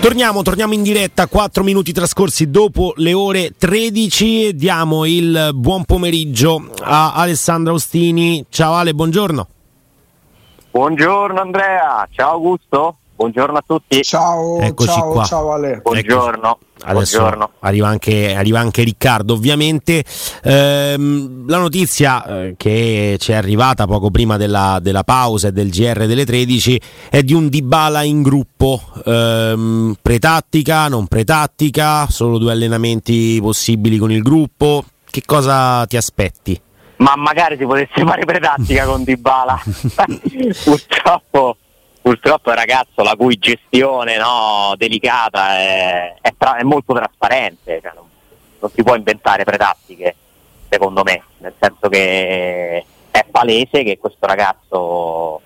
Torniamo, torniamo in diretta, 4 minuti trascorsi dopo le ore 13. Diamo il buon pomeriggio a Alessandro Austini. Ciao Ale, buongiorno. Buongiorno Andrea, ciao Augusto, buongiorno a tutti. Ciao, Eccoci ciao, qua. ciao Ale. Buongiorno. Adesso Buongiorno. arriva anche, arriva anche Riccardo, ovviamente. Ehm, la notizia eh, che ci è arrivata poco prima della, della pausa e del GR delle 13 è di un Dybala in gruppo. Ehm, pretattica, non pretattica, solo due allenamenti possibili con il gruppo. Che cosa ti aspetti? Ma magari si potesse fare pretattica con Dybala. purtroppo, purtroppo è un ragazzo la cui gestione no, delicata è, è tra- è molto trasparente, cioè non, non si può inventare pretattiche, secondo me, nel senso che è palese che questo ragazzo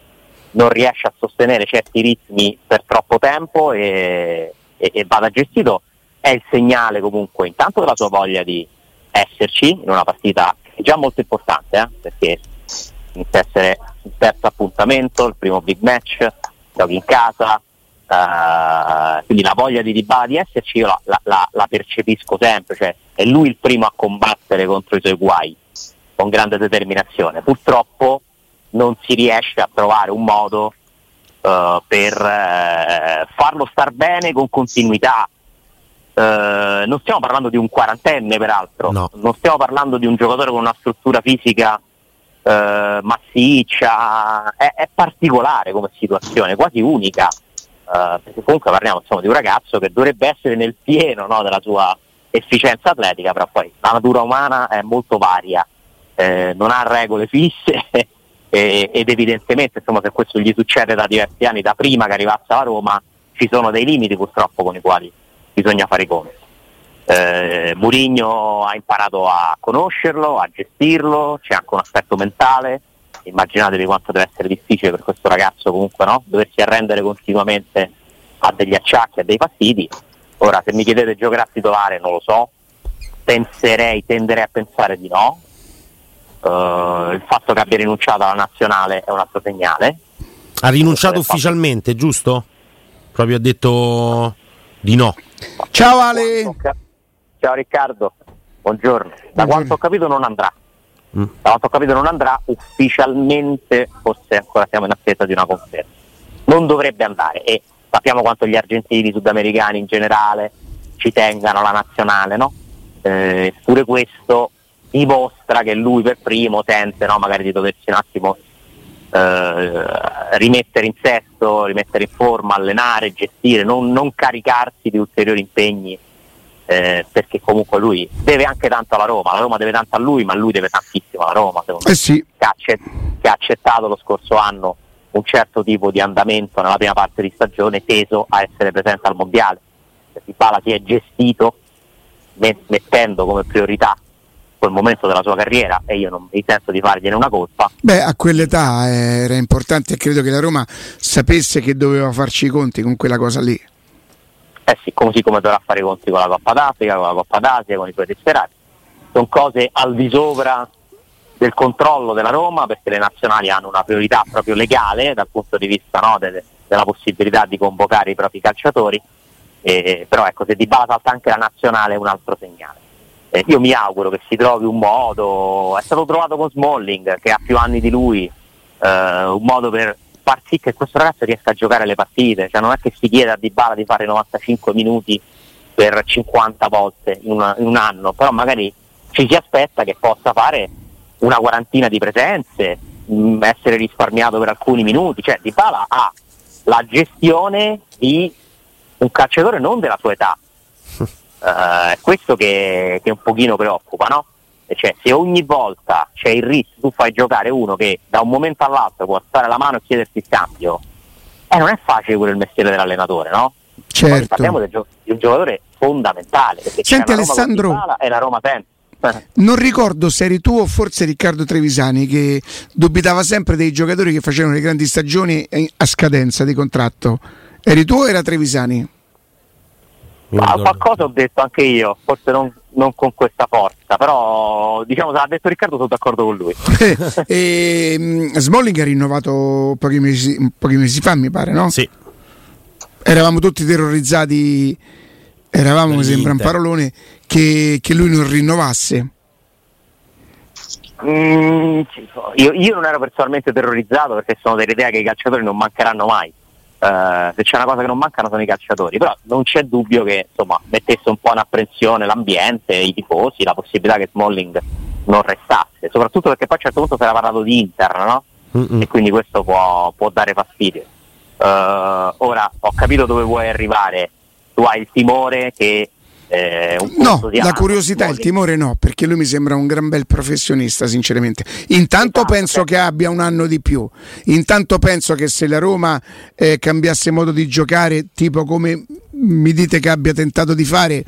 non riesce a sostenere certi ritmi per troppo tempo e, e- e vada gestito. È il segnale comunque intanto della sua voglia di esserci in una partita già molto importante, eh, perché inizia a essere il terzo appuntamento, il primo big match, giochi in casa, eh, quindi la voglia di Dybala di esserci io la, la- la- percepisco sempre, cioè è lui il primo a combattere contro i suoi guai con grande determinazione. Purtroppo non si riesce a trovare un modo eh, per eh, farlo star bene con continuità. Eh, non stiamo parlando di un quarantenne, peraltro, No. non stiamo parlando di un giocatore con una struttura fisica eh, massiccia, è, è particolare come situazione, quasi unica, eh, perché comunque parliamo insomma, di un ragazzo che dovrebbe essere nel pieno no, della sua efficienza atletica, però poi la natura umana è molto varia, eh, non ha regole fisse e- ed evidentemente insomma, se questo gli succede da diversi anni, da prima che arrivasse alla Roma, ci sono dei limiti purtroppo con i quali bisogna fare i conti. Eh, Murigno ha imparato a conoscerlo, a gestirlo, c'è anche un aspetto mentale, immaginatevi quanto deve essere difficile per questo ragazzo comunque no? doversi arrendere continuamente a degli acciacchi, a dei fastidi. Ora se mi chiedete giocherà titolare non lo so, penserei, tenderei a pensare di no. Eh, il fatto che abbia rinunciato alla nazionale è un altro segnale. Ha rinunciato ufficialmente, giusto? Proprio ha detto di no. Ciao Ale. Ciao Riccardo, buongiorno. Da Buongiorno. quanto ho capito non andrà. Mm. Da quanto ho capito non andrà, ufficialmente forse ancora siamo in attesa di una conferma. Non dovrebbe andare e sappiamo quanto gli argentini, i sudamericani in generale ci tengano la nazionale, no? Eh, pure questo dimostra che lui per primo sente no, magari di doversi un attimo eh, rimettere in sesto, rimettere in forma, allenare, gestire, non, non caricarsi di ulteriori impegni eh, perché comunque lui deve anche tanto alla Roma, la Roma deve tanto a lui, ma lui deve tantissimo alla Roma, secondo me, Eh sì, che ha, accett- che ha accettato lo scorso anno un certo tipo di andamento nella prima parte di stagione teso a essere presente al mondiale. Dybala si è gestito me- mettendo come priorità quel momento della sua carriera e io non mi sento di fargliene una colpa. beh, a quell'età eh, era importante e credo che la Roma sapesse che doveva farci i conti con quella cosa lì. Eh sì, così come dovrà fare i conti con la Coppa d'Africa, con la Coppa d'Asia, con i suoi disperati. Sono cose al di sopra del controllo della Roma perché le nazionali hanno una priorità proprio legale dal punto di vista no, delle- della possibilità di convocare i propri calciatori, Eh, però ecco, se di base salta anche la nazionale è un altro segnale. Eh, io mi auguro che si trovi un modo, è stato trovato con Smalling che ha più anni di lui, eh, un modo per far sì che questo ragazzo riesca a giocare le partite, cioè non è che si chiede a Dybala di fare 95 minuti per 50 volte in, una- in un anno, però magari ci si aspetta che possa fare una quarantina di presenze, mh, essere risparmiato per alcuni minuti, cioè Dybala ha la gestione di un calciatore non della sua età, Eh, è questo che, che un pochino preoccupa, no? Cioè, se ogni volta c'è il rischio, tu fai giocare uno che da un momento all'altro può alzare la mano e chiederti il cambio, eh, non è facile quello il mestiere dell'allenatore, no? Certo. parliamo del gio- di un giocatore fondamentale. Senti Alessandro, e la Roma senza. Non ricordo se eri tu o forse Riccardo Trevisani che dubitava sempre dei giocatori che facevano le grandi stagioni a scadenza di contratto. Eri tu o era Trevisani? Ma qualcosa ho detto anche io, forse non, non, con questa forza, però diciamo se l'ha detto Riccardo sono d'accordo con lui. e, um, Smalling ha rinnovato pochi mesi, pochi mesi fa, mi pare, no? Sì. Eravamo tutti terrorizzati, eravamo, mi sembra un parolone, che, che lui non rinnovasse. Mm, io, io, non ero personalmente terrorizzato perché sono dell'idea che i calciatori non mancheranno mai. Uh, se c'è una cosa che non mancano sono i calciatori, però non c'è dubbio che insomma, mettesse un po' in apprensione l'ambiente, i tifosi, la possibilità che Smalling non restasse, soprattutto perché poi a un certo punto si era parlato di Inter, no? E quindi questo può, può dare fastidio. Uh, ora ho capito dove vuoi arrivare, tu hai il timore che eh, no, la curiosità e il timore no, perché lui mi sembra un gran bel professionista, sinceramente. Intanto esatto, penso che abbia un anno di più. Intanto penso che se la Roma eh, cambiasse modo di giocare, tipo come mi dite che abbia tentato di fare,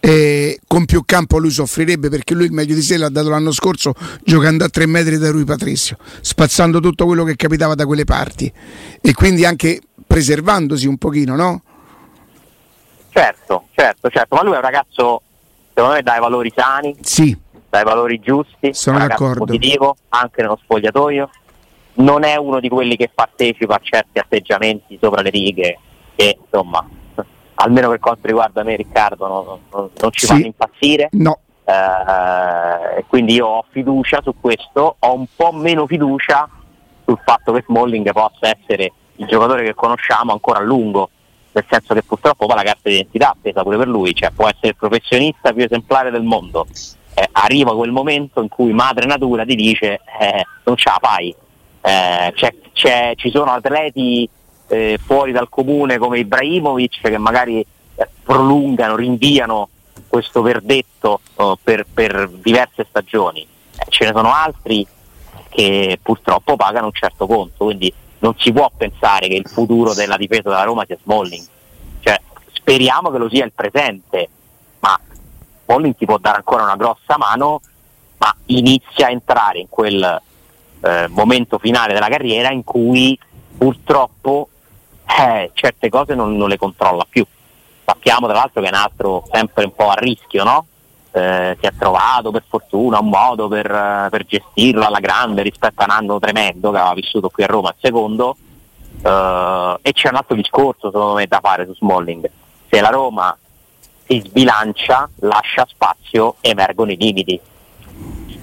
eh, con più campo lui soffrirebbe perché lui il meglio di sé l'ha dato l'anno scorso giocando a tre metri da Rui Patrizio, spazzando tutto quello che capitava da quelle parti e quindi anche preservandosi un pochino, no? Certo, certo, certo, ma lui è un ragazzo, secondo me, dai valori sani, sì. dai valori giusti, Sono d'accordo. positivo, anche nello spogliatoio. Non è uno di quelli che partecipa a certi atteggiamenti sopra le righe che, insomma, almeno per quanto riguarda me Riccardo, non, non, non ci sì. fanno impazzire. No. Eh, quindi io ho fiducia su questo, ho un po' meno fiducia sul fatto che Smalling possa essere il giocatore che conosciamo ancora a lungo nel senso che purtroppo poi la carta d'identità pesa pure per lui, cioè può essere il professionista più esemplare del mondo, eh, arriva quel momento in cui madre natura ti dice eh, non ce la fai, eh, c'è, c'è, ci sono atleti eh, fuori dal comune come Ibrahimovic che magari eh, prolungano, rinviano questo verdetto oh, per, per, diverse stagioni, eh, ce ne sono altri che purtroppo pagano un certo conto, quindi non si può pensare che il futuro della difesa della Roma sia Smalling. Cioè, speriamo che lo sia il presente, ma Smalling ti può dare ancora una grossa mano, ma inizia a entrare in quel eh, momento finale della carriera in cui purtroppo eh, certe cose non, non, le controlla più. Sappiamo tra l'altro che è un altro sempre un po' a rischio, no? Eh, si è trovato per fortuna un modo per, eh, per, gestirlo alla grande rispetto a un anno tremendo che aveva vissuto qui a Roma al secondo. Eh, e c'è un altro discorso secondo me da fare su Smalling. Se la Roma si sbilancia lascia spazio emergono i limiti.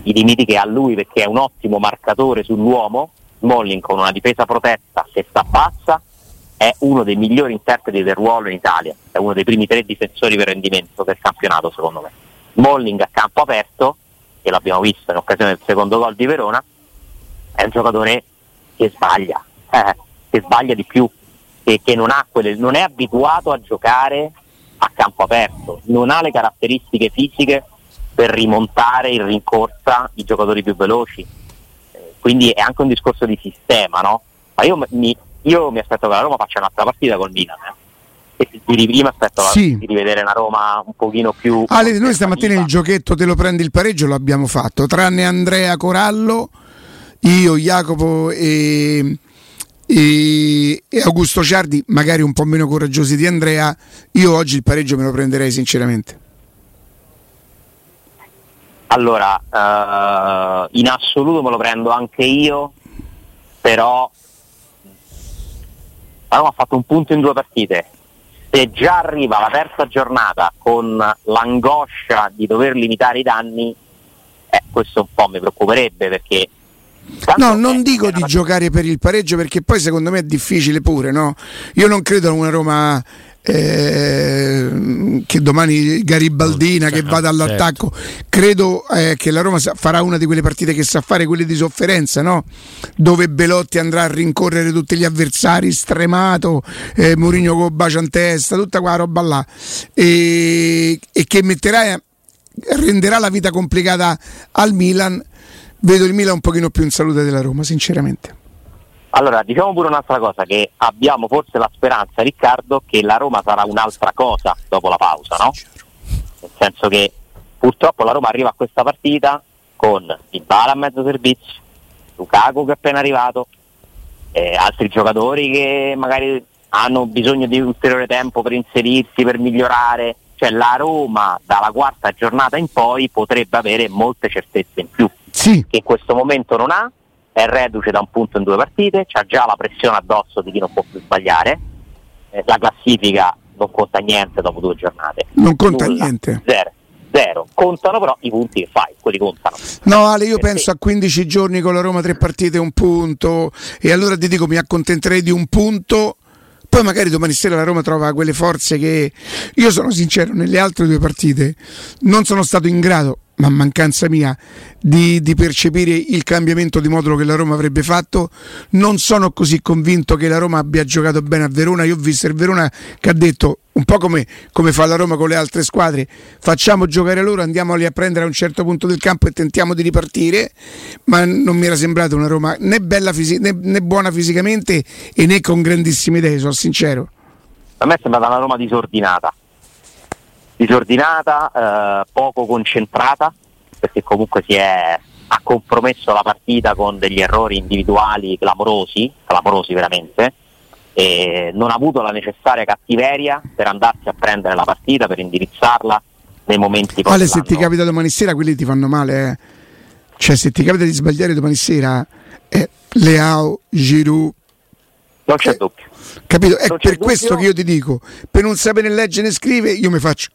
I limiti che ha lui perché è un ottimo marcatore sull'uomo. Smalling con una difesa protetta se sta bassa è uno dei migliori interpreti del ruolo in Italia. È uno dei primi tre difensori per rendimento del campionato secondo me Molling a campo aperto, che l'abbiamo visto in occasione del secondo gol di Verona, è un giocatore che sbaglia, eh, che sbaglia di più, che, che non, quelle, non è abituato a giocare a campo aperto, non ha le caratteristiche fisiche per rimontare in rincorsa i giocatori più veloci. Eh, quindi è anche un discorso di sistema, no? Ma io mi, io mi aspetto che la Roma faccia un'altra partita col Milan. Eh di prima aspetto sì. di rivedere una Roma un pochino più Ale, noi stamattina il giochetto te lo prendi il pareggio l'abbiamo fatto tranne Andrea Corallo io, Jacopo e, e, e, Augusto Ciardi magari un po' meno coraggiosi di Andrea io oggi il pareggio me lo prenderei sinceramente. Allora uh, in assoluto me lo prendo anche io però la Roma ha fatto un punto in due partite se già arriva la terza giornata con l'angoscia di dover limitare i danni, eh, questo un po' mi preoccuperebbe perché No, non dico di giocare per il pareggio perché poi secondo me è difficile pure, no? Io non credo a una Roma eh, che domani Garibaldina che vada all'attacco certo. credo eh, che la Roma farà una di quelle partite che sa fare quelle di sofferenza no? dove Belotti andrà a rincorrere tutti gli avversari stremato eh, Mourinho con bacia in testa tutta quella roba là e, e che metterà renderà la vita complicata al Milan vedo il Milan un pochino più in salute della Roma sinceramente Allora, diciamo pure un'altra cosa, che abbiamo forse la speranza, Riccardo, che la Roma sarà un'altra cosa dopo la pausa, no? Nel senso che purtroppo la Roma arriva a questa partita con il Bala a mezzo servizio, Lukaku che è appena arrivato, eh, altri giocatori che magari hanno bisogno di ulteriore tempo per inserirsi, per migliorare. Cioè la Roma dalla quarta giornata in poi potrebbe avere molte certezze in più, sì. che in questo momento non ha, è reduce da un punto in due partite, ha già la pressione addosso di chi non può più sbagliare, eh, la classifica non conta niente dopo due giornate. Non conta Nulla, niente. Zero. Zero. Contano però i punti che fai, quelli contano. No Ale, io Perché? penso a 15 giorni con la Roma, tre partite, un punto, e allora ti dico mi accontenterei di un punto poi magari domani sera la Roma trova quelle forze che io sono sincero, nelle altre due partite non sono stato in grado ma mancanza mia, di, di, percepire il cambiamento di modulo che la Roma avrebbe fatto. Non sono così convinto che la Roma abbia giocato bene a Verona. Io ho visto il Verona che ha detto, un po' come, come fa la Roma con le altre squadre, facciamo giocare loro, andiamoli a prendere a un certo punto del campo e tentiamo di ripartire, ma non mi era sembrata una Roma né, fisi- né, né buona fisicamente e né con grandissime idee, sono sincero. A me è sembrata una Roma disordinata disordinata, eh, poco concentrata, perché comunque si è, ha compromesso la partita con degli errori individuali clamorosi, clamorosi veramente, e non ha avuto la necessaria cattiveria per andarsi a prendere la partita, per indirizzarla nei momenti Ale, se ti capita domani sera, quelli ti fanno male. Eh. Cioè, se ti capita di sbagliare domani sera, eh, Leao, Giroud. Non c'è eh, dubbio. Capito? È per dubbio. questo che io ti dico, per non sapere leggere né scrivere, io mi faccio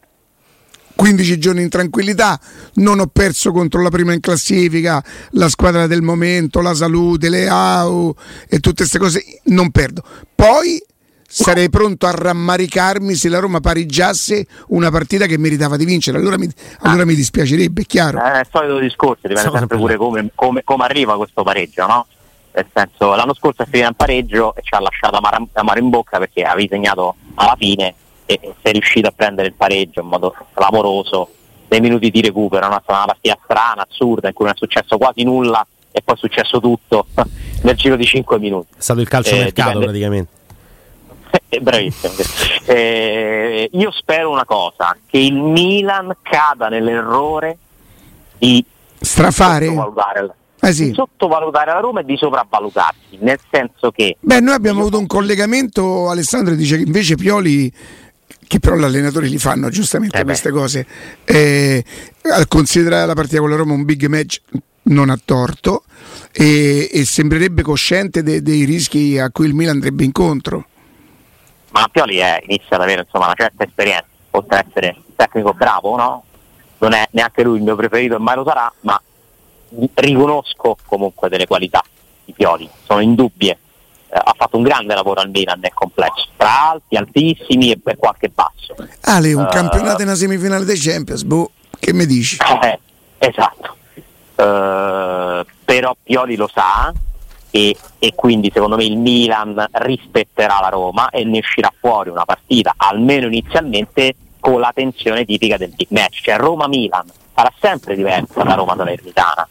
15 giorni in tranquillità, non ho perso contro la prima in classifica, la squadra del momento, la salute, le AU e tutte queste cose, non perdo. Poi sarei pronto a rammaricarmi se la Roma pareggiasse una partita che meritava di vincere, allora mi, allora mi dispiacerebbe, è chiaro. Eh, è il solito discorso, dipende sempre pure come, come, come, arriva questo pareggio, no? Nel senso, l'anno scorso è finita in pareggio e ci ha lasciato amaro, amaro in bocca perché avevi segnato alla fine e sei riuscito a prendere il pareggio in modo clamoroso nei minuti di recupero, no? è stata una partita strana, assurda, in cui non è successo quasi nulla e poi è successo tutto nel giro di 5 minuti. È stato il calcio eh, mercato dipende... praticamente. Eh, bravissimo. Eh, io spero una cosa, che il Milan cada nell'errore di strafare eh sì. di sottovalutare la Roma e di sopravvalutarsi, nel senso che... Beh, noi abbiamo avuto un collegamento, Alessandro dice che invece Pioli che però gli allenatori li fanno giustamente eh queste cose. Eh, considera la partita con la Roma un big match non ha torto e, e sembrerebbe cosciente de, dei rischi a cui il Milan andrebbe incontro. Ma Pioli è, inizia ad avere insomma, una certa esperienza, oltre ad essere tecnico bravo, no? non è neanche lui il mio preferito e mai lo sarà, ma riconosco comunque delle qualità di Pioli, sono indubbie eh, ha fatto un grande lavoro al Milan nel complesso, tra alti, altissimi e per qualche basso. Ale, un uh, campionato in una semifinale dei Champions, boh, che mi dici? Eh, esatto, uh, però Pioli lo sa e, e, quindi secondo me il Milan rispetterà la Roma e ne uscirà fuori una partita, almeno inizialmente, con la tensione tipica del big match, cioè Roma-Milan sarà sempre diversa da Roma-Salernitana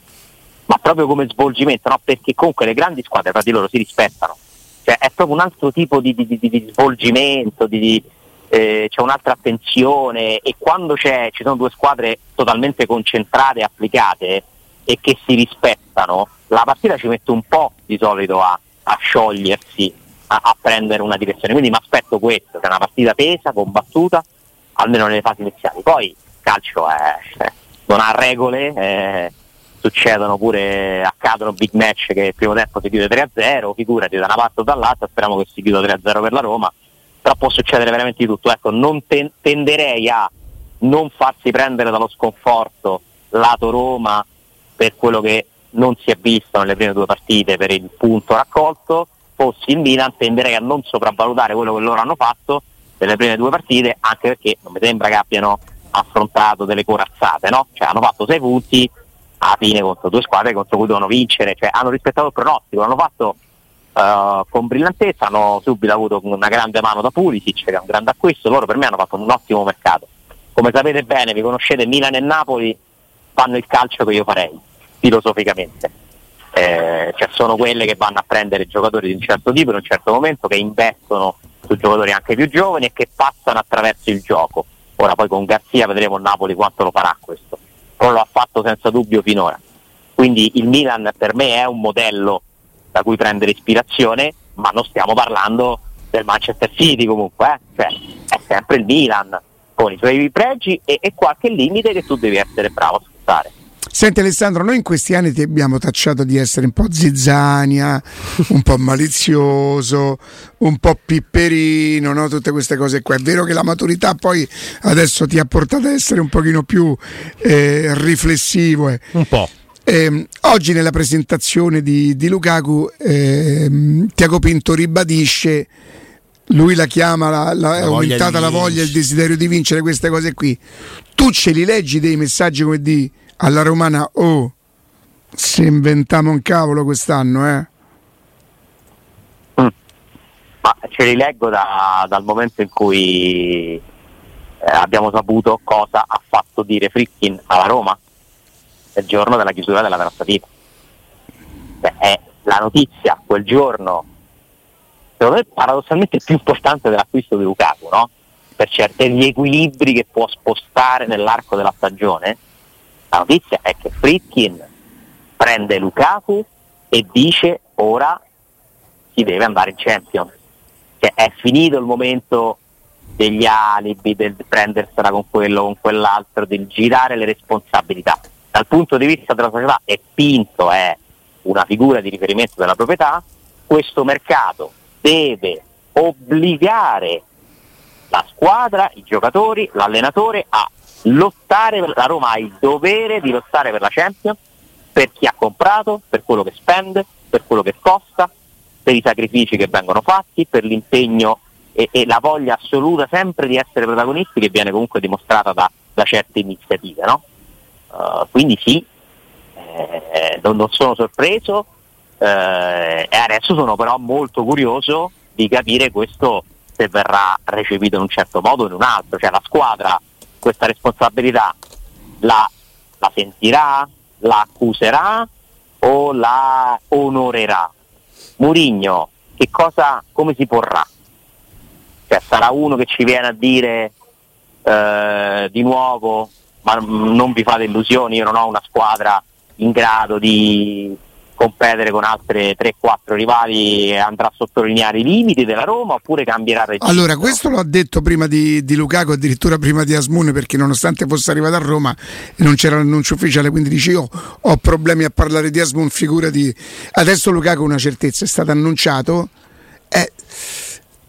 ma proprio come svolgimento, no? perché comunque le grandi squadre tra di loro si rispettano, cioè, è proprio un altro tipo di, di, di, di svolgimento, eh, c'è un'altra attenzione e quando ci sono due squadre totalmente concentrate applicate e che si rispettano, la partita ci mette un po' di solito a, a sciogliersi, a, a, prendere una direzione. Quindi mi aspetto questo, che è una partita tesa, combattuta, almeno nelle fasi iniziali. Poi il calcio è, eh, non ha regole. Eh, succedono pure, accadono big match che il primo tempo si chiude 3-0, figurati da una parte o dall'altra, speriamo che si chiuda 3-0 per la Roma, però può succedere veramente di tutto. Ecco, non ten- tenderei a non farsi prendere dallo sconforto lato Roma per quello che non si è visto nelle prime due partite per il punto raccolto, fossi il Milan tenderei a non sopravvalutare quello che loro hanno fatto nelle prime due partite, anche perché non mi sembra che abbiano affrontato delle corazzate, no? Cioè hanno fatto sei punti, alla fine contro due squadre contro cui devono vincere, cioè hanno rispettato il pronostico, l'hanno fatto uh, con brillantezza, hanno subito avuto una grande mano da Pulisic, che è un grande acquisto, loro per me hanno fatto un ottimo mercato. Come sapete bene, vi conoscete Milan e Napoli, fanno il calcio che io farei, filosoficamente. eh, cioè sono quelle che vanno a prendere giocatori di un certo tipo in un certo momento, che investono su giocatori anche più giovani e che passano attraverso il gioco. Ora poi con Garzia vedremo Napoli quanto lo farà questo, però lo ha fatto senza dubbio finora. Quindi il Milan per me è un modello da cui prendere ispirazione, ma non stiamo parlando del Manchester City comunque, eh? cioè, è sempre il Milan con i suoi pregi e, e qualche limite che tu devi essere bravo a sfruttare. Senti Alessandro, noi in questi anni ti abbiamo tacciato di essere un po' zizzania, un po' malizioso, un po' pipperino, no? tutte queste cose qua. È vero che la maturità poi adesso ti ha portato ad essere un pochino più eh, riflessivo. Eh. Un po'. Eh, oggi nella presentazione di, di Lukaku eh, Tiago Pinto ribadisce lui la chiama, la, la, è aumentata la voglia, il desiderio di vincere queste cose qui. Tu ce li leggi dei messaggi come di alla romana, oh, si inventiamo un cavolo quest'anno, eh? Mm. Ma ce li leggo da, dal momento in cui eh, abbiamo saputo cosa ha fatto dire Frickin alla Roma il giorno della chiusura della trattativa. Beh, è la notizia quel giorno, secondo me paradossalmente più importante dell'acquisto di Lukaku, no? Per certi equilibri che può spostare nell'arco della stagione la notizia è che Fritkin prende Lukaku e dice ora si deve andare in Champions. Cioè, è finito il momento degli alibi, del prendersela con quello, con quell'altro, del girare le responsabilità. Dal punto di vista della società e Pinto è una figura di riferimento della proprietà, questo mercato deve obbligare la squadra, i giocatori, l'allenatore a lottare, la Roma ha il dovere di lottare per la Champions, per chi ha comprato, per quello che spende, per quello che costa, per i sacrifici che vengono fatti, per l'impegno e, e la voglia assoluta sempre di essere protagonisti che viene comunque dimostrata da, da certe iniziative. No? Uh, quindi sì, eh, non, non, sono sorpreso eh, e adesso sono però molto curioso di capire questo se verrà recepito in un certo modo o in un altro, cioè la squadra questa responsabilità la, la sentirà, la accuserà o la onorerà? Murigno, che cosa, come si porrà? Cioè, sarà uno che ci viene a dire eh, di nuovo, ma non vi fate illusioni, io non ho una squadra in grado di competere con altre 3-4 rivali andrà a sottolineare i limiti della Roma oppure cambierà registro? Allora, questo l'ho detto prima di, di Lukaku, addirittura prima di Asmun, perché nonostante fosse arrivato a Roma non c'era l'annuncio ufficiale, quindi dice io ho problemi a parlare di Asmun, figurati. Adesso Lukaku una certezza, è stato annunciato. Eh,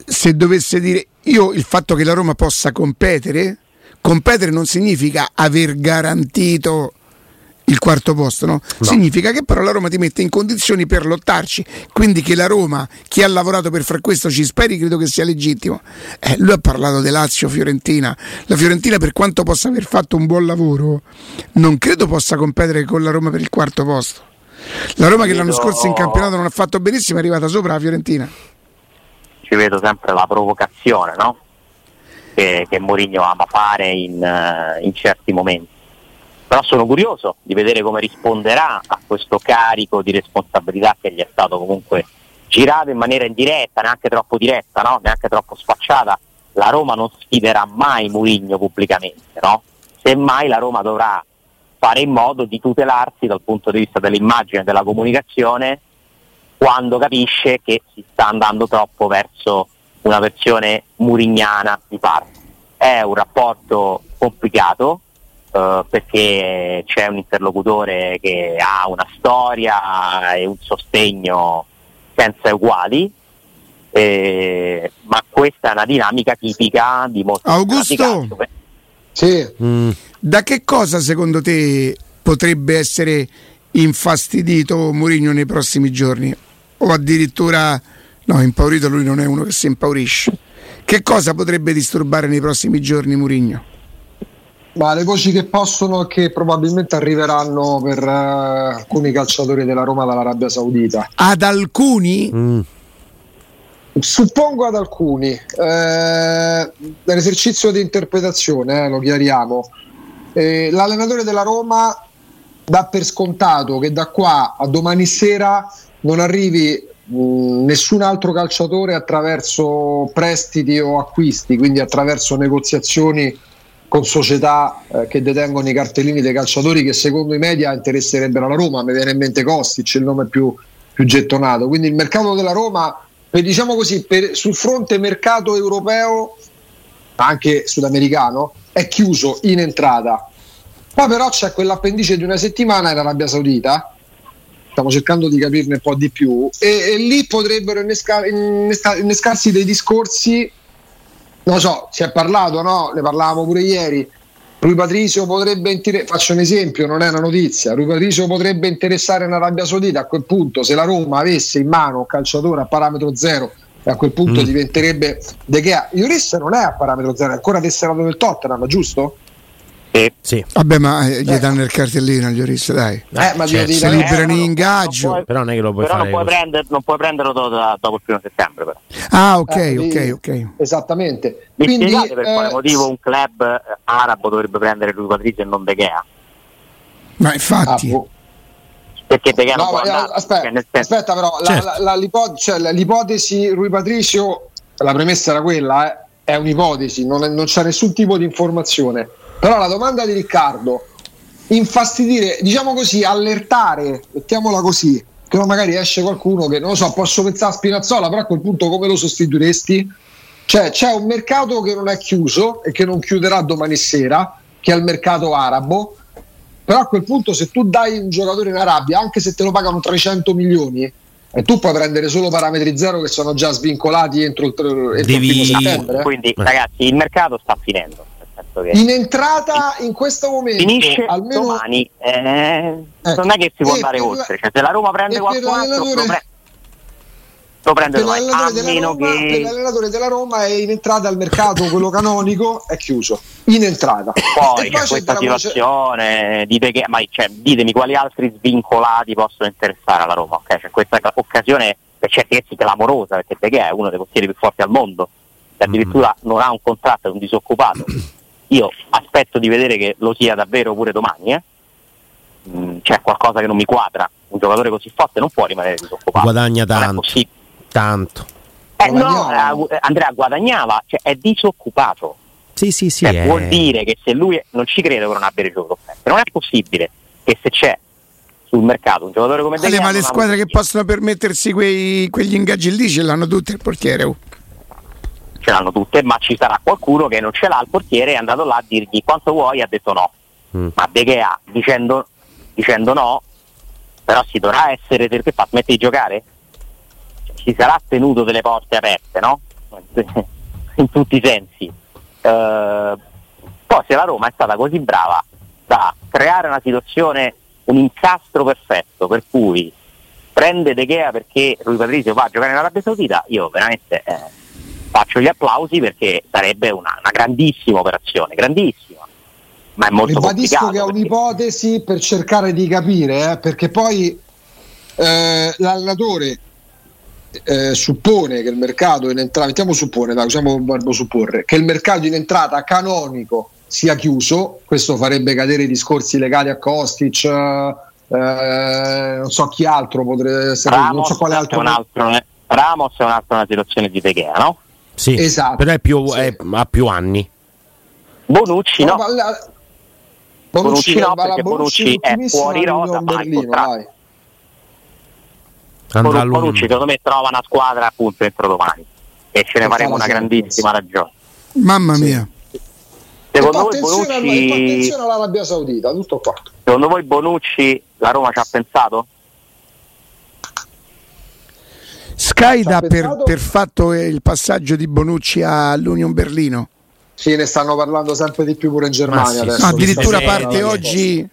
se dovesse dire io il fatto che la Roma possa competere, competere non significa aver garantito il quarto posto, no? no? Significa che però la Roma ti mette in condizioni per lottarci, quindi che la Roma, chi ha lavorato per far questo ci speri, credo che sia legittimo. Eh, lui ha parlato di Lazio, Fiorentina, la Fiorentina per quanto possa aver fatto un buon lavoro, non credo possa competere con la Roma per il quarto posto. La Roma che l'anno scorso in campionato non ha fatto benissimo è arrivata sopra la Fiorentina. Ci vedo sempre la provocazione, no? Che, che Mourinho ama fare in, in certi momenti però sono curioso di vedere come risponderà a questo carico di responsabilità che gli è stato comunque girato in maniera indiretta, neanche troppo diretta, no? neanche troppo sfacciata. La Roma non sfiderà mai Murigno pubblicamente, no? semmai la Roma dovrà fare in modo di tutelarsi dal punto di vista dell'immagine e della comunicazione quando capisce che si sta andando troppo verso una versione murignana di parte. È un rapporto complicato, Uh, perché c'è un interlocutore che ha una storia e un sostegno senza uguali, eh, ma questa è una dinamica tipica di molti Augusto, sì. mm. da che cosa secondo te potrebbe essere infastidito Mourinho nei prossimi giorni? O addirittura, no, impaurito lui non è uno che si impaurisce. Che cosa potrebbe disturbare nei prossimi giorni Mourinho? Ma le voci che possono e che probabilmente arriveranno per uh, alcuni calciatori della Roma dall'Arabia Saudita. Ad alcuni? Mm. Suppongo ad alcuni. Eh, l'esercizio di interpretazione, eh, lo chiariamo. Eh, l'allenatore della Roma dà per scontato che da qua a domani sera non arrivi mh, nessun altro calciatore attraverso prestiti o acquisti, quindi attraverso negoziazioni con società eh, che detengono i cartellini dei calciatori che secondo i media interesserebbero la Roma, mi viene in mente Kostic, il nome più, più gettonato. Quindi il mercato della Roma, per, diciamo così, per, sul fronte mercato europeo, anche sudamericano, è chiuso in entrata. Poi però c'è quell'appendice di una settimana in Arabia Saudita, stiamo cercando di capirne un po' di più, e, e lì potrebbero innesca, innesca, innescarsi dei discorsi non lo so, si è parlato, no? Ne parlavamo pure ieri. Rui Patricio potrebbe interessare, faccio un esempio, non è una notizia. Rui Patricio potrebbe interessare in Arabia Saudita. A quel punto, se la Roma avesse in mano un calciatore a parametro zero, e a quel punto mm. diventerebbe De Gea. Ioris non è a parametro zero, è ancora tesserato del Tottenham, giusto? Sì. sì. Vabbè, ma eh, gli eh. danno il cartellino agli Oris, dai. Eh, ma cioè, si liberano in ingaggio. Puoi, però non è che lo puoi però fare. Non puoi, prendere, non puoi prenderlo dopo, dopo il primo settembre. Però. Ah, ok, eh, ok, ok. Esattamente. Mi Quindi, spiegate per quale eh, motivo un club eh, arabo dovrebbe prendere lui Patrizio e non De Gea? Ma infatti. Ah, boh perché De Gea no, non aspetta, cioè, senso... aspetta, però certo. la, la, l'ipotesi, cioè, l'ipotesi Rui Patricio la premessa era quella eh, è un'ipotesi non, è, non c'è nessun tipo di informazione però la domanda di Riccardo, infastidire, diciamo così, allertare, mettiamola così, che magari esce qualcuno che non lo so, posso pensare a Spinazzola, però a quel punto come lo sostituiresti? Cioè c'è un mercato che non è chiuso e che non chiuderà domani sera, che è il mercato arabo, però a quel punto se tu dai un giocatore in Arabia, anche se te lo pagano 300 milioni, e tu puoi prendere solo parametri zero che sono già svincolati entro il, entro Devi... il primo settembre. Quindi ragazzi il mercato sta finendo che in entrata in questo momento finisce almeno... domani eh, eh, non è che si può andare oltre cioè, se la Roma prende qualcun altro lo, pre- lo prende per domani a Roma, che... per l'allenatore della Roma è in entrata al mercato quello canonico è chiuso in entrata poi c'è questa situazione dite che, ma, cioè, ditemi quali altri svincolati possono interessare alla Roma okay? c'è questa occasione per certi versi clamorosa perché De Gea è uno dei portieri più forti al mondo addirittura mm. non ha un contratto, è un disoccupato io aspetto di vedere che lo sia davvero pure domani. Eh? Mm, c'è qualcosa che non mi quadra. Un giocatore così forte non può rimanere disoccupato. Guadagna tanto. Tanto. Eh, no, eh, Andrea guadagnava, cioè è disoccupato. Sì, sì, sì. Cioè, è... Vuol dire che se lui non ci credo che non abbia ricevuto offerte. Non è possibile che se c'è sul mercato un giocatore come De Ma le squadre che possono permettersi quei, quegli ingaggi lì ce l'hanno tutte il portiere. Oh ce l'hanno tutte, ma ci sarà qualcuno che non ce l'ha il portiere è andato là a dirgli quanto vuoi ha detto no. Mm. Ma De Gea dicendo, dicendo no, però si dovrà essere perché fa smette di giocare? Ci sarà tenuto delle porte aperte, no? In tutti i sensi. Uh, poi se la Roma è stata così brava da creare una situazione, un incastro perfetto per cui prende De Gea perché Rui Patrizio va a giocare in Arabia Saudita, io veramente eh, faccio gli applausi perché sarebbe una, una grandissima operazione, grandissima. Ma è molto Ribadisco che è un'ipotesi per cercare di capire, eh, perché poi eh, l'allenatore eh, suppone che il mercato in entrata, mettiamo suppone, dai, usiamo il verbo supporre, che il mercato in entrata canonico sia chiuso, questo farebbe cadere i discorsi legati a Kostic, eh, non so chi altro potrebbe essere, Ramos non so quale altro. È un altro Ramos è un'altra una situazione di De Gea, no? Sì, esatto. però è più, sì. è, ha più anni. Bonucci no. Bonucci, Bonucci no, perché Bonucci, è fuori rosa, ma Berlino, Bonucci secondo me trova una squadra appunto entro domani e ce ne faremo una grandissima ragione. Mamma mia. Secondo voi Bonucci attenzione all'Arabia Saudita, tutto qua. Secondo voi Bonucci la Roma ci ha pensato? Sky dà per, per, fatto il passaggio di Bonucci all'Union Berlino. Sì, ne stanno parlando sempre di più pure in Germania. Sì, adesso. Addirittura parte oggi.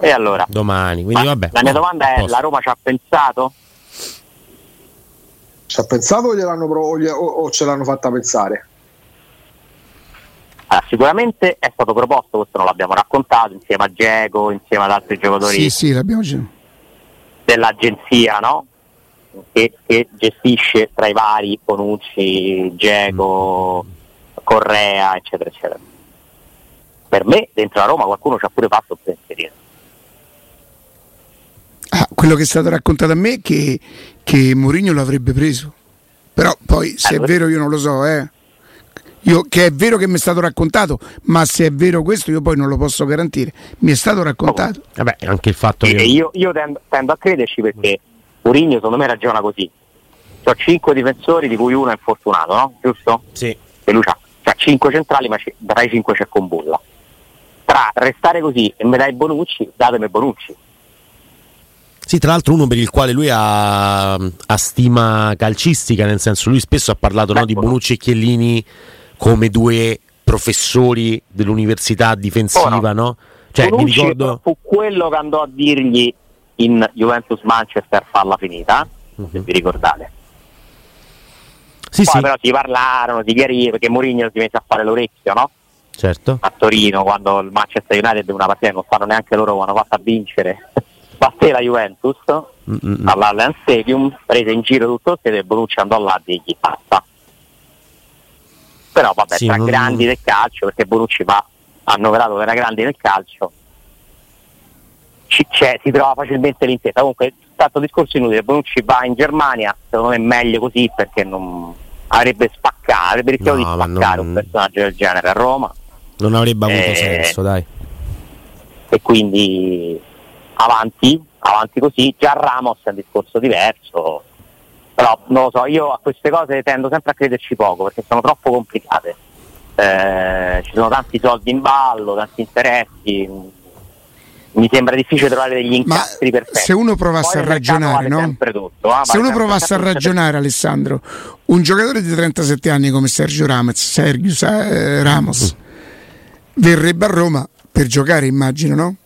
E allora? Domani. Quindi, vabbè, la mia domanda è: posso. la Roma ci ha pensato? Ci ha pensato o, gliel'hanno, o, o ce l'hanno fatta pensare? Allora, sicuramente è stato proposto, questo non l'abbiamo raccontato, insieme a Geco, insieme ad altri giocatori sì, sì, dell'agenzia, no? Che, che gestisce tra i vari Bonucci, Geco, Correa, eccetera, eccetera. Per me dentro la Roma qualcuno ci ha pure fatto un pensierino. quello che è stato raccontato a me è che, che Mourinho l'avrebbe preso. Però poi se è vero io non lo so, eh. Io, che è vero che mi è stato raccontato, ma se è vero questo io poi non lo posso garantire. Mi è stato raccontato. Vabbè, anche il fatto che... Io, io tendo, tendo, a crederci perché Mourinho secondo me ragiona così. Ho cinque difensori di cui uno è infortunato, no? Giusto? Sì. E lui ha cioè, cinque centrali, ma tra i cinque c'è con Bulla. Tra restare così e me dai Bonucci, datemi Bonucci. Sì, tra l'altro uno per il quale lui ha, ha stima calcistica, nel senso lui spesso ha parlato no, di Bonucci e Chiellini come due professori dell'università difensiva, no? Cioè, mi ricordo... fu quello che andò a dirgli in Juventus Manchester farla finita, uh-huh. se vi ricordate. Sì, Poi sì. però si parlarono, si chiarì perché Mourinho si mise a fare l'orecchio, no? Certo. A Torino quando il Manchester United una partita non fanno neanche loro quando fatto a vincere. Batté la Juventus Mm-mm. all'Allianz Stadium, prese in giro tutto il stadio e Bonucci andò là a dirgli passa però vabbè sì, tra non... grandi del calcio perché Bonucci va annoverato tra grandi del calcio c'è, si trova facilmente l'intesa comunque tanto discorso inutile Bonucci va in Germania secondo me è meglio così perché non avrebbe spaccato avrebbe rischiato no, di spaccare non... un personaggio del genere a Roma non avrebbe avuto eh, senso dai e quindi avanti avanti così già Ramos è un discorso diverso però non lo so, io a queste cose tendo sempre a crederci poco perché sono troppo complicate. Eh, ci sono tanti soldi in ballo, tanti interessi. Mi sembra difficile trovare degli incastri Ma perfetti. Se uno provasse Poi a ragionare, no? Tutto, eh? Se uno provasse a ragionare, Alessandro, un giocatore di 37 anni come Sergio Ramos, Sergio eh, Ramos verrebbe a Roma per giocare, immagino, no?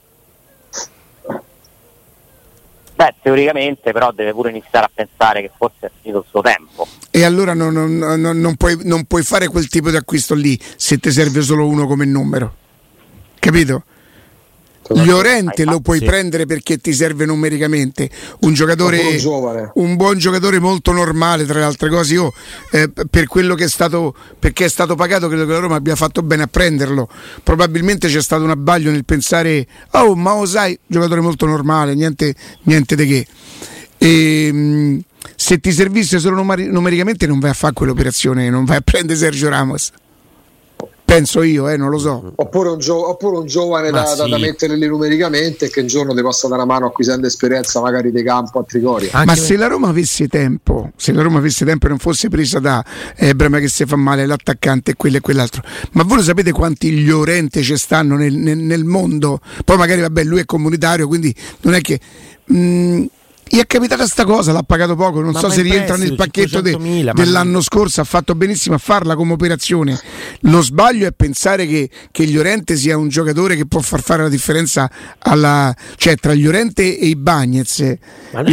Beh, teoricamente però deve pure iniziare a pensare che forse è finito il suo tempo. E allora non, non, non, non puoi, puoi, fare quel tipo di acquisto lì se ti serve solo uno come numero. Capito? Llorente lo puoi sì. prendere perché ti serve numericamente. Un giocatore un buon giocatore molto normale tra le altre cose. Io eh, per quello che è stato perché è stato pagato credo che la Roma abbia fatto bene a prenderlo. Probabilmente c'è stato un abbaglio nel pensare oh ma lo sai giocatore molto normale niente, niente di che. E, ehm, se ti servisse solo numericamente non vai a fare quell'operazione non vai a prendere Sergio Ramos penso io, eh, non lo so. Oppure un, gio- oppure un giovane da, sì. da, mettere lì numericamente che un giorno ti possa dare una mano acquisendo esperienza magari di campo a Trigoria. Ma se la Roma avesse tempo, se la Roma avesse tempo e non fosse presa da eh, Brema che si fa male, l'attaccante e quello e quell'altro, ma voi lo sapete quanti Llorente ci stanno nel, nel, nel mondo? Poi magari vabbè lui è comunitario, quindi non è che... Mh, mm, gli è capitata sta cosa, l'ha pagato poco, non ma so se rientra nel pacchetto de, dell'anno scorso, ha fatto benissimo a farla come operazione. Lo sbaglio è pensare che, che Llorente sia un giocatore che può far fare la differenza alla, cioè, tra Llorente e i Bagnez.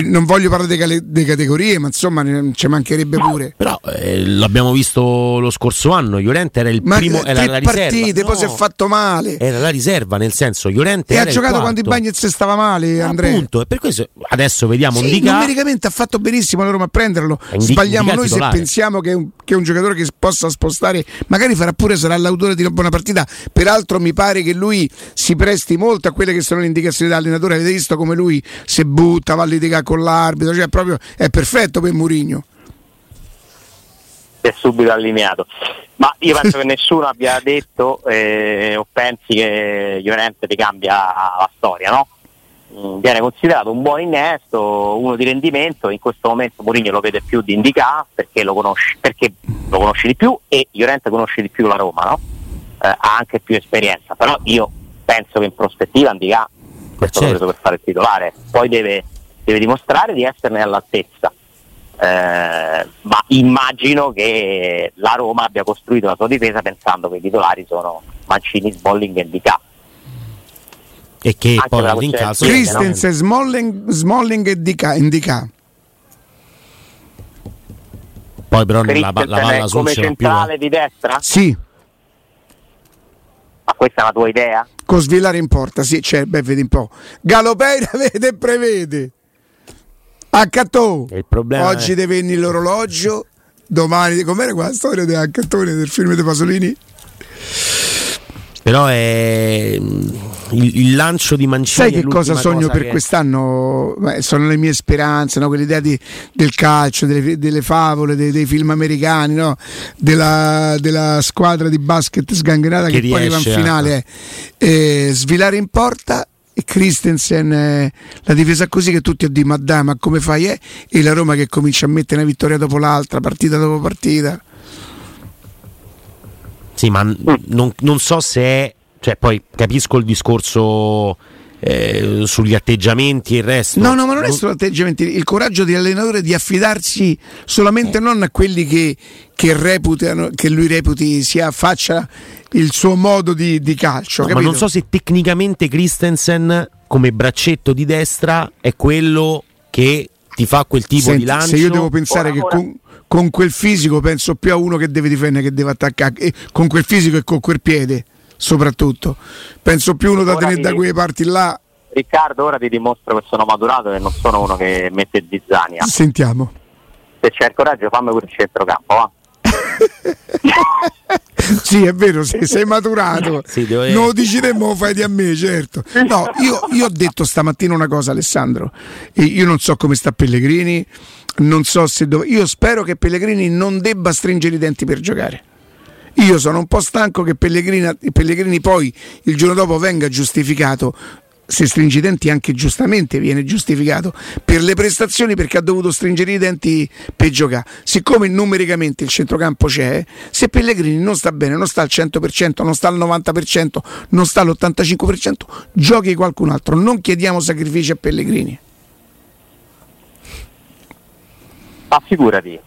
Non voglio parlare di categorie, ma insomma ci mancherebbe pure. Però eh, l'abbiamo visto lo scorso anno, Llorente era il ma primo, era la riserva. partite, no, poi si è fatto male. Era la riserva, nel senso Llorente e ha giocato quando i Bagnez stava male, Andrea. Appunto, e per questo adesso vediamo vediamo sì, numericamente ha fatto benissimo la Roma a prenderlo. Indi- Sbagliamo noi se pensiamo che è, un, che è, un, giocatore che possa spostare, magari farà pure, sarà l'autore di una buona partita. Peraltro mi pare che lui si presti molto a quelle che sono le indicazioni dell'allenatore. Avete visto come lui si butta, va a litigare con l'arbitro, cioè proprio è perfetto per Murigno. È subito allineato. Ma io penso che nessuno abbia detto eh, o pensi che Llorente ti cambia la storia, no? Mm, viene considerato un buon innesto, uno di rendimento, in questo momento Mourinho lo vede più di Indica perché lo conosce, perché lo conosce di più e Llorente conosce di più la Roma, no? eh, ha anche più esperienza, però io penso che in prospettiva Indica questo certo. lo preso per fare il titolare, poi deve, deve dimostrare di esserne all'altezza. Eh, ma immagino che la Roma abbia costruito la sua difesa pensando che i titolari sono Mancini, Sbolling e Indica e che Anche poi in caso Christensen, no? Smalling, Smalling e Dica, Poi però la, la palla sul come centrale più, di destra? Sì. Ma questa è una tua idea? Con Svilare in porta, sì, c'è, beh, vedi un po'. Galopeira vede e prevede. Accatto. Oggi è... deve venire l'orologio, domani com'era quella storia di Accattone del film di Pasolini? Però è il, il, lancio di Mancini. Sai che cosa sogno cosa per che... quest'anno? Beh, sono le mie speranze, no? quell'idea di, del calcio, delle, delle favole, dei, dei, film americani, no? della, della, squadra di basket sgangrenata che, che poi va in finale. Eh, svilare in porta e Christensen eh, la difesa così che tutti oddio ma dai ma come fai eh? e la Roma che comincia a mettere una vittoria dopo l'altra partita dopo partita sì ma non, non so se è cioè, poi capisco il discorso eh, sugli atteggiamenti e il resto. No, no, ma non è solo atteggiamenti, il coraggio dell'allenatore di affidarsi solamente eh. non a quelli che, che, reputano, che lui reputi sia faccia il suo modo di, di calcio. No, ma non so se tecnicamente Christensen come braccetto di destra è quello che ti fa quel tipo Senti, di lancio. Se io devo pensare ora, che ora. Con, con, quel fisico penso più a uno che deve difendere che deve attaccare, con quel fisico e con quel piede soprattutto. Penso più uno da tenere da quelle parti là. Riccardo, ora ti dimostro che sono maturato e non sono uno che mette zizzania. Sentiamo. Se c'è il coraggio, fammi pure il centrocampo, va. sì, è vero, se sei maturato, sì, non lo decideremo, fai di a me, certo. No, io, io, ho detto stamattina una cosa, Alessandro. Io non so come sta Pellegrini, non so se dove. Io spero che Pellegrini non debba stringere i denti per giocare. Io sono un po' stanco che Pellegrini, Pellegrini poi il giorno dopo venga giustificato. Se stringe i denti anche giustamente viene giustificato per le prestazioni perché ha dovuto stringere i denti per giocare. Siccome numericamente il centrocampo c'è se Pellegrini non sta bene non sta al 100% non sta al 90% non sta all'85% giochi qualcun altro. Non chiediamo sacrifici a Pellegrini. Ma figurati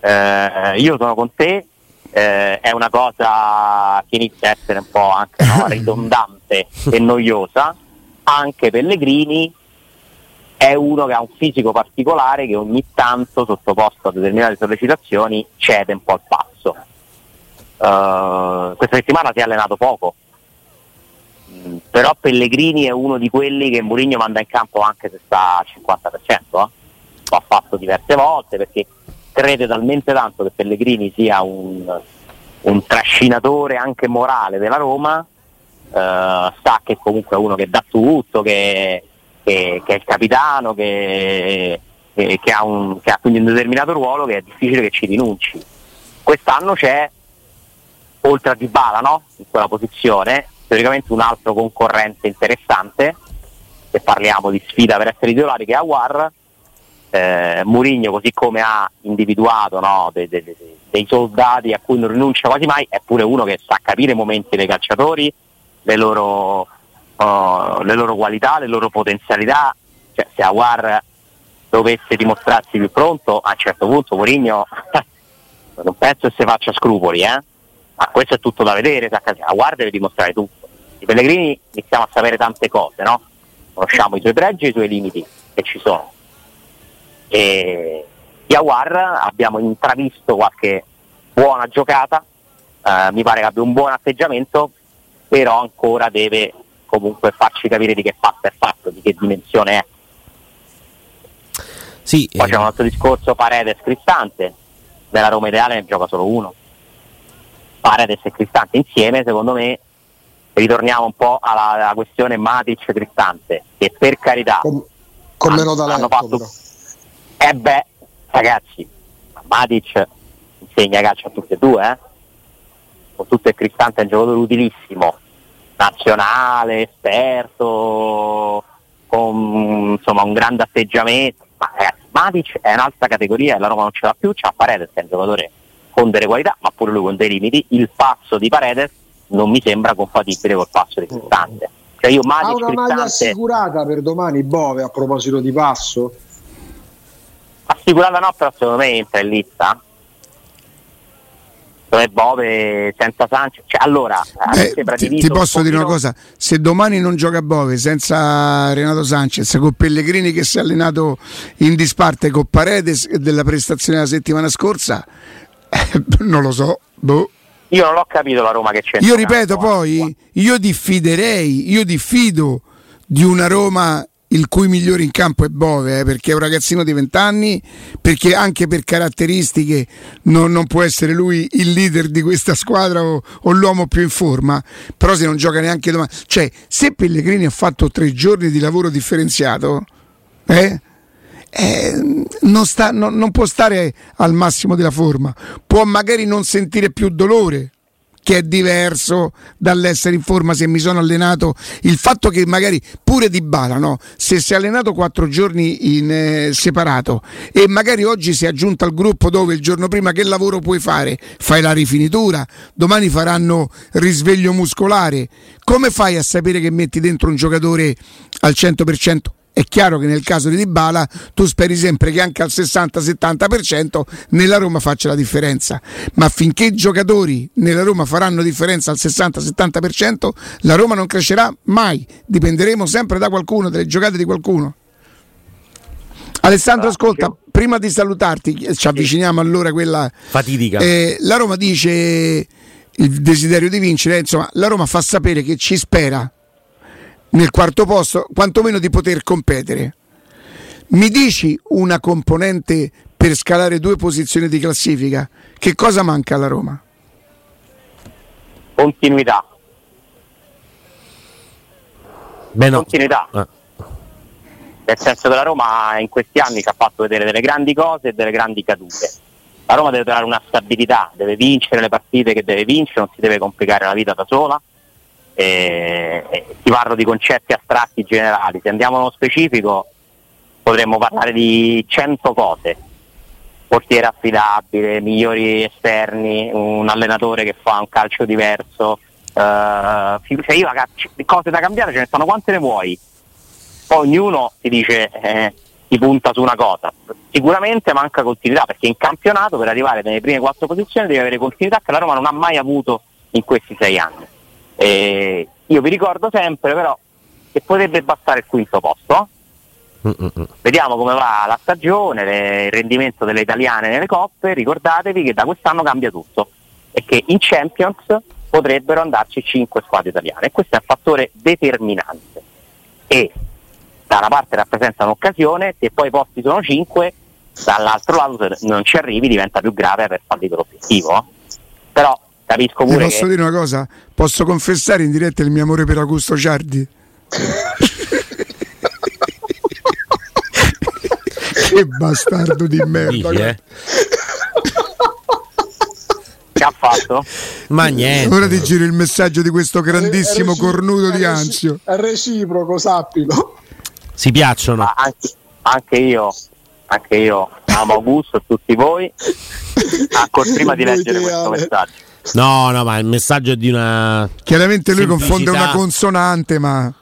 eh, io sono con te eh, è una cosa che inizia a essere un po' anche no, ridondante e noiosa, anche Pellegrini è uno che ha un fisico particolare che ogni tanto, sottoposto a determinate sollecitazioni, cede un po' al passo. Uh, questa settimana si è allenato poco, mm, però Pellegrini è uno di quelli che Mourinho manda in campo anche se sta al 50%, eh? lo ha fatto diverse volte perché crede talmente tanto che Pellegrini sia un, un trascinatore anche morale della Roma, eh, sa che comunque è uno che dà tutto, che, che, che è il capitano, che, che ha un, ha quindi un determinato ruolo che è difficile che ci rinunci. Quest'anno c'è, oltre a Dybala no? in quella posizione, teoricamente un altro concorrente interessante, se parliamo di sfida per essere titolari, che è Aguar, eh, Murigno così come ha individuato no, dei, dei, dei, soldati a cui non rinuncia quasi mai, è pure uno che sa capire i momenti dei calciatori, le loro, uh, le loro qualità, le loro potenzialità, cioè, se Aguar dovesse dimostrarsi più pronto, a un certo punto Murigno non penso che si faccia scrupoli, eh? ma questo è tutto da vedere, Aguar deve dimostrare tutto. I Pellegrini iniziamo a sapere tante cose, no? conosciamo i suoi pregi e i suoi limiti che ci sono e Yawar abbiamo intravisto qualche buona giocata, eh, mi pare che abbia un buon atteggiamento, però ancora deve comunque farci capire di che fatto è fatto, di che dimensione è. Sì, Poi eh... c'è un altro discorso Paredes Cristante, nella Roma ideale ne gioca solo uno. Paredes e Cristante insieme, secondo me, ritorniamo un po' alla, alla questione Matic-Cristante, che per carità con, con hanno, hanno fatto, e eh beh, ragazzi, Matic insegna calcio a tutti e due, eh? con tutto il Cristante è un giocatore utilissimo, nazionale, esperto, con insomma, un grande atteggiamento, ma ragazzi, Matic è un'altra categoria e la Roma non ce l'ha più, c'ha Paredes che è un giocatore con delle qualità, ma pure lui con dei limiti, il passo di Paredes non mi sembra compatibile col passo di Cristante. Cioè io Matic, ha una Cristante... maglia assicurata per domani Bove a proposito di passo? Assicurata no, però secondo me entra in lista. Dove Bove senza Sanchez, cioè, allora eh, ti, ti, posso dire una cosa: se domani non gioca Bove senza Renato Sanchez, con Pellegrini che si è allenato in disparte con Paredes della prestazione della settimana scorsa, eh, non lo so. Boh. Io non l'ho capito la Roma che c'è. Io ripeto poi, io diffiderei, io diffido di una Roma il cui migliore in campo è Bove, eh, perché è un ragazzino di 20 anni, perché anche per caratteristiche non, non, può essere lui il leader di questa squadra o, o, l'uomo più in forma, però se non gioca neanche domani, cioè se Pellegrini ha fatto tre giorni di lavoro differenziato, eh, eh, non, sta, no, non può stare al massimo della forma, può magari non sentire più dolore che è diverso dall'essere in forma se mi sono allenato. Il fatto che magari pure Di Bala, no? se si è allenato quattro giorni in eh, separato e magari oggi si è aggiunto al gruppo dove il giorno prima che lavoro puoi fare? Fai la rifinitura, domani faranno risveglio muscolare. Come fai a sapere che metti dentro un giocatore al 100%? È chiaro che nel caso di Dybala tu speri sempre che anche al 60-70% nella Roma faccia la differenza, ma finché i giocatori nella Roma faranno differenza al 60-70%, la Roma non crescerà mai, dipenderemo sempre da qualcuno, dalle giocate di qualcuno. Alessandro, ascolta, prima di salutarti, ci avviciniamo allora a quella fatidica. Eh, la Roma dice il desiderio di vincere, insomma, la Roma fa sapere che ci spera nel quarto posto, quantomeno di poter competere. Mi dici una componente per scalare due posizioni di classifica? Che cosa manca alla Roma? Continuità. Beh, no. Continuità. Eh. Nel senso che la Roma in questi anni ci ha fatto vedere delle grandi cose e delle grandi cadute. La Roma deve trovare una stabilità, deve vincere le partite che deve vincere, non si deve complicare la vita da sola eh, ti parlo di concetti astratti generali, se andiamo nello specifico potremmo parlare di 100 cose, portiere affidabile, migliori esterni, un allenatore che fa un calcio diverso, uh, cioè io, cose da cambiare ce ne stanno quante ne vuoi, poi ognuno ti dice eh, ti punta su una cosa, sicuramente manca continuità perché in campionato per arrivare nelle prime quattro posizioni devi avere continuità che la Roma non ha mai avuto in questi sei anni eh, io vi ricordo sempre però che potrebbe bastare il quinto posto. Mm-mm. Vediamo come va la stagione, le, il rendimento delle italiane nelle coppe. Ricordatevi che da quest'anno cambia tutto e che in Champions potrebbero andarci 5 squadre italiane e questo è un fattore determinante. E da una parte rappresenta un'occasione, se poi i posti sono 5, dall'altro lato se non ci arrivi diventa più grave per fallire l'obiettivo. Però capisco pure. Ti posso che... dire una cosa? Posso confessare in diretta il mio amore per Augusto Ciardi? che bastardo di merda. Dici, eh? Che ha fatto? Ma niente. Ora ti giro il messaggio di questo grandissimo reci- cornuto di Anzio. È reciproco, sappilo. Si piacciono. Ma anche, anche io, anche io amo Augusto e tutti voi. Ancora prima di leggere questo messaggio. No, no, ma il messaggio è di una. Chiaramente lui confonde una consonante, ma.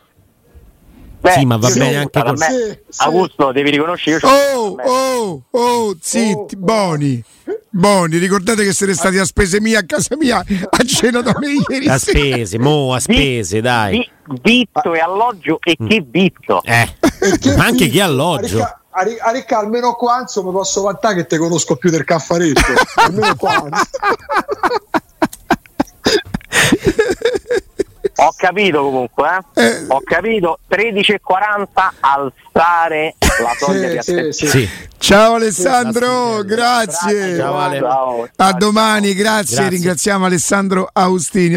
Beh, sì, ma va bene anche con me. Sì. Augusto, devi riconoscere. Oh, oh, oh, zitti, oh, Boni. Boni, ricordate che siete stati a spese mie a casa mia a cena da me ieri. A spese, mo a spese, dai. Vitto e alloggio e che vitto. Eh, ma anche che alloggio. A, a Ricca, almeno qua insomma posso vantare che te conosco più del caffaretto. almeno qua. Ho capito comunque, eh? Eh. ho capito 13.40 alzare la soglia di attenzione. Sì, sì. Ciao Alessandro, grazie. grazie. Ciao, Ale. A domani, grazie. grazie. Ringraziamo Alessandro Austini.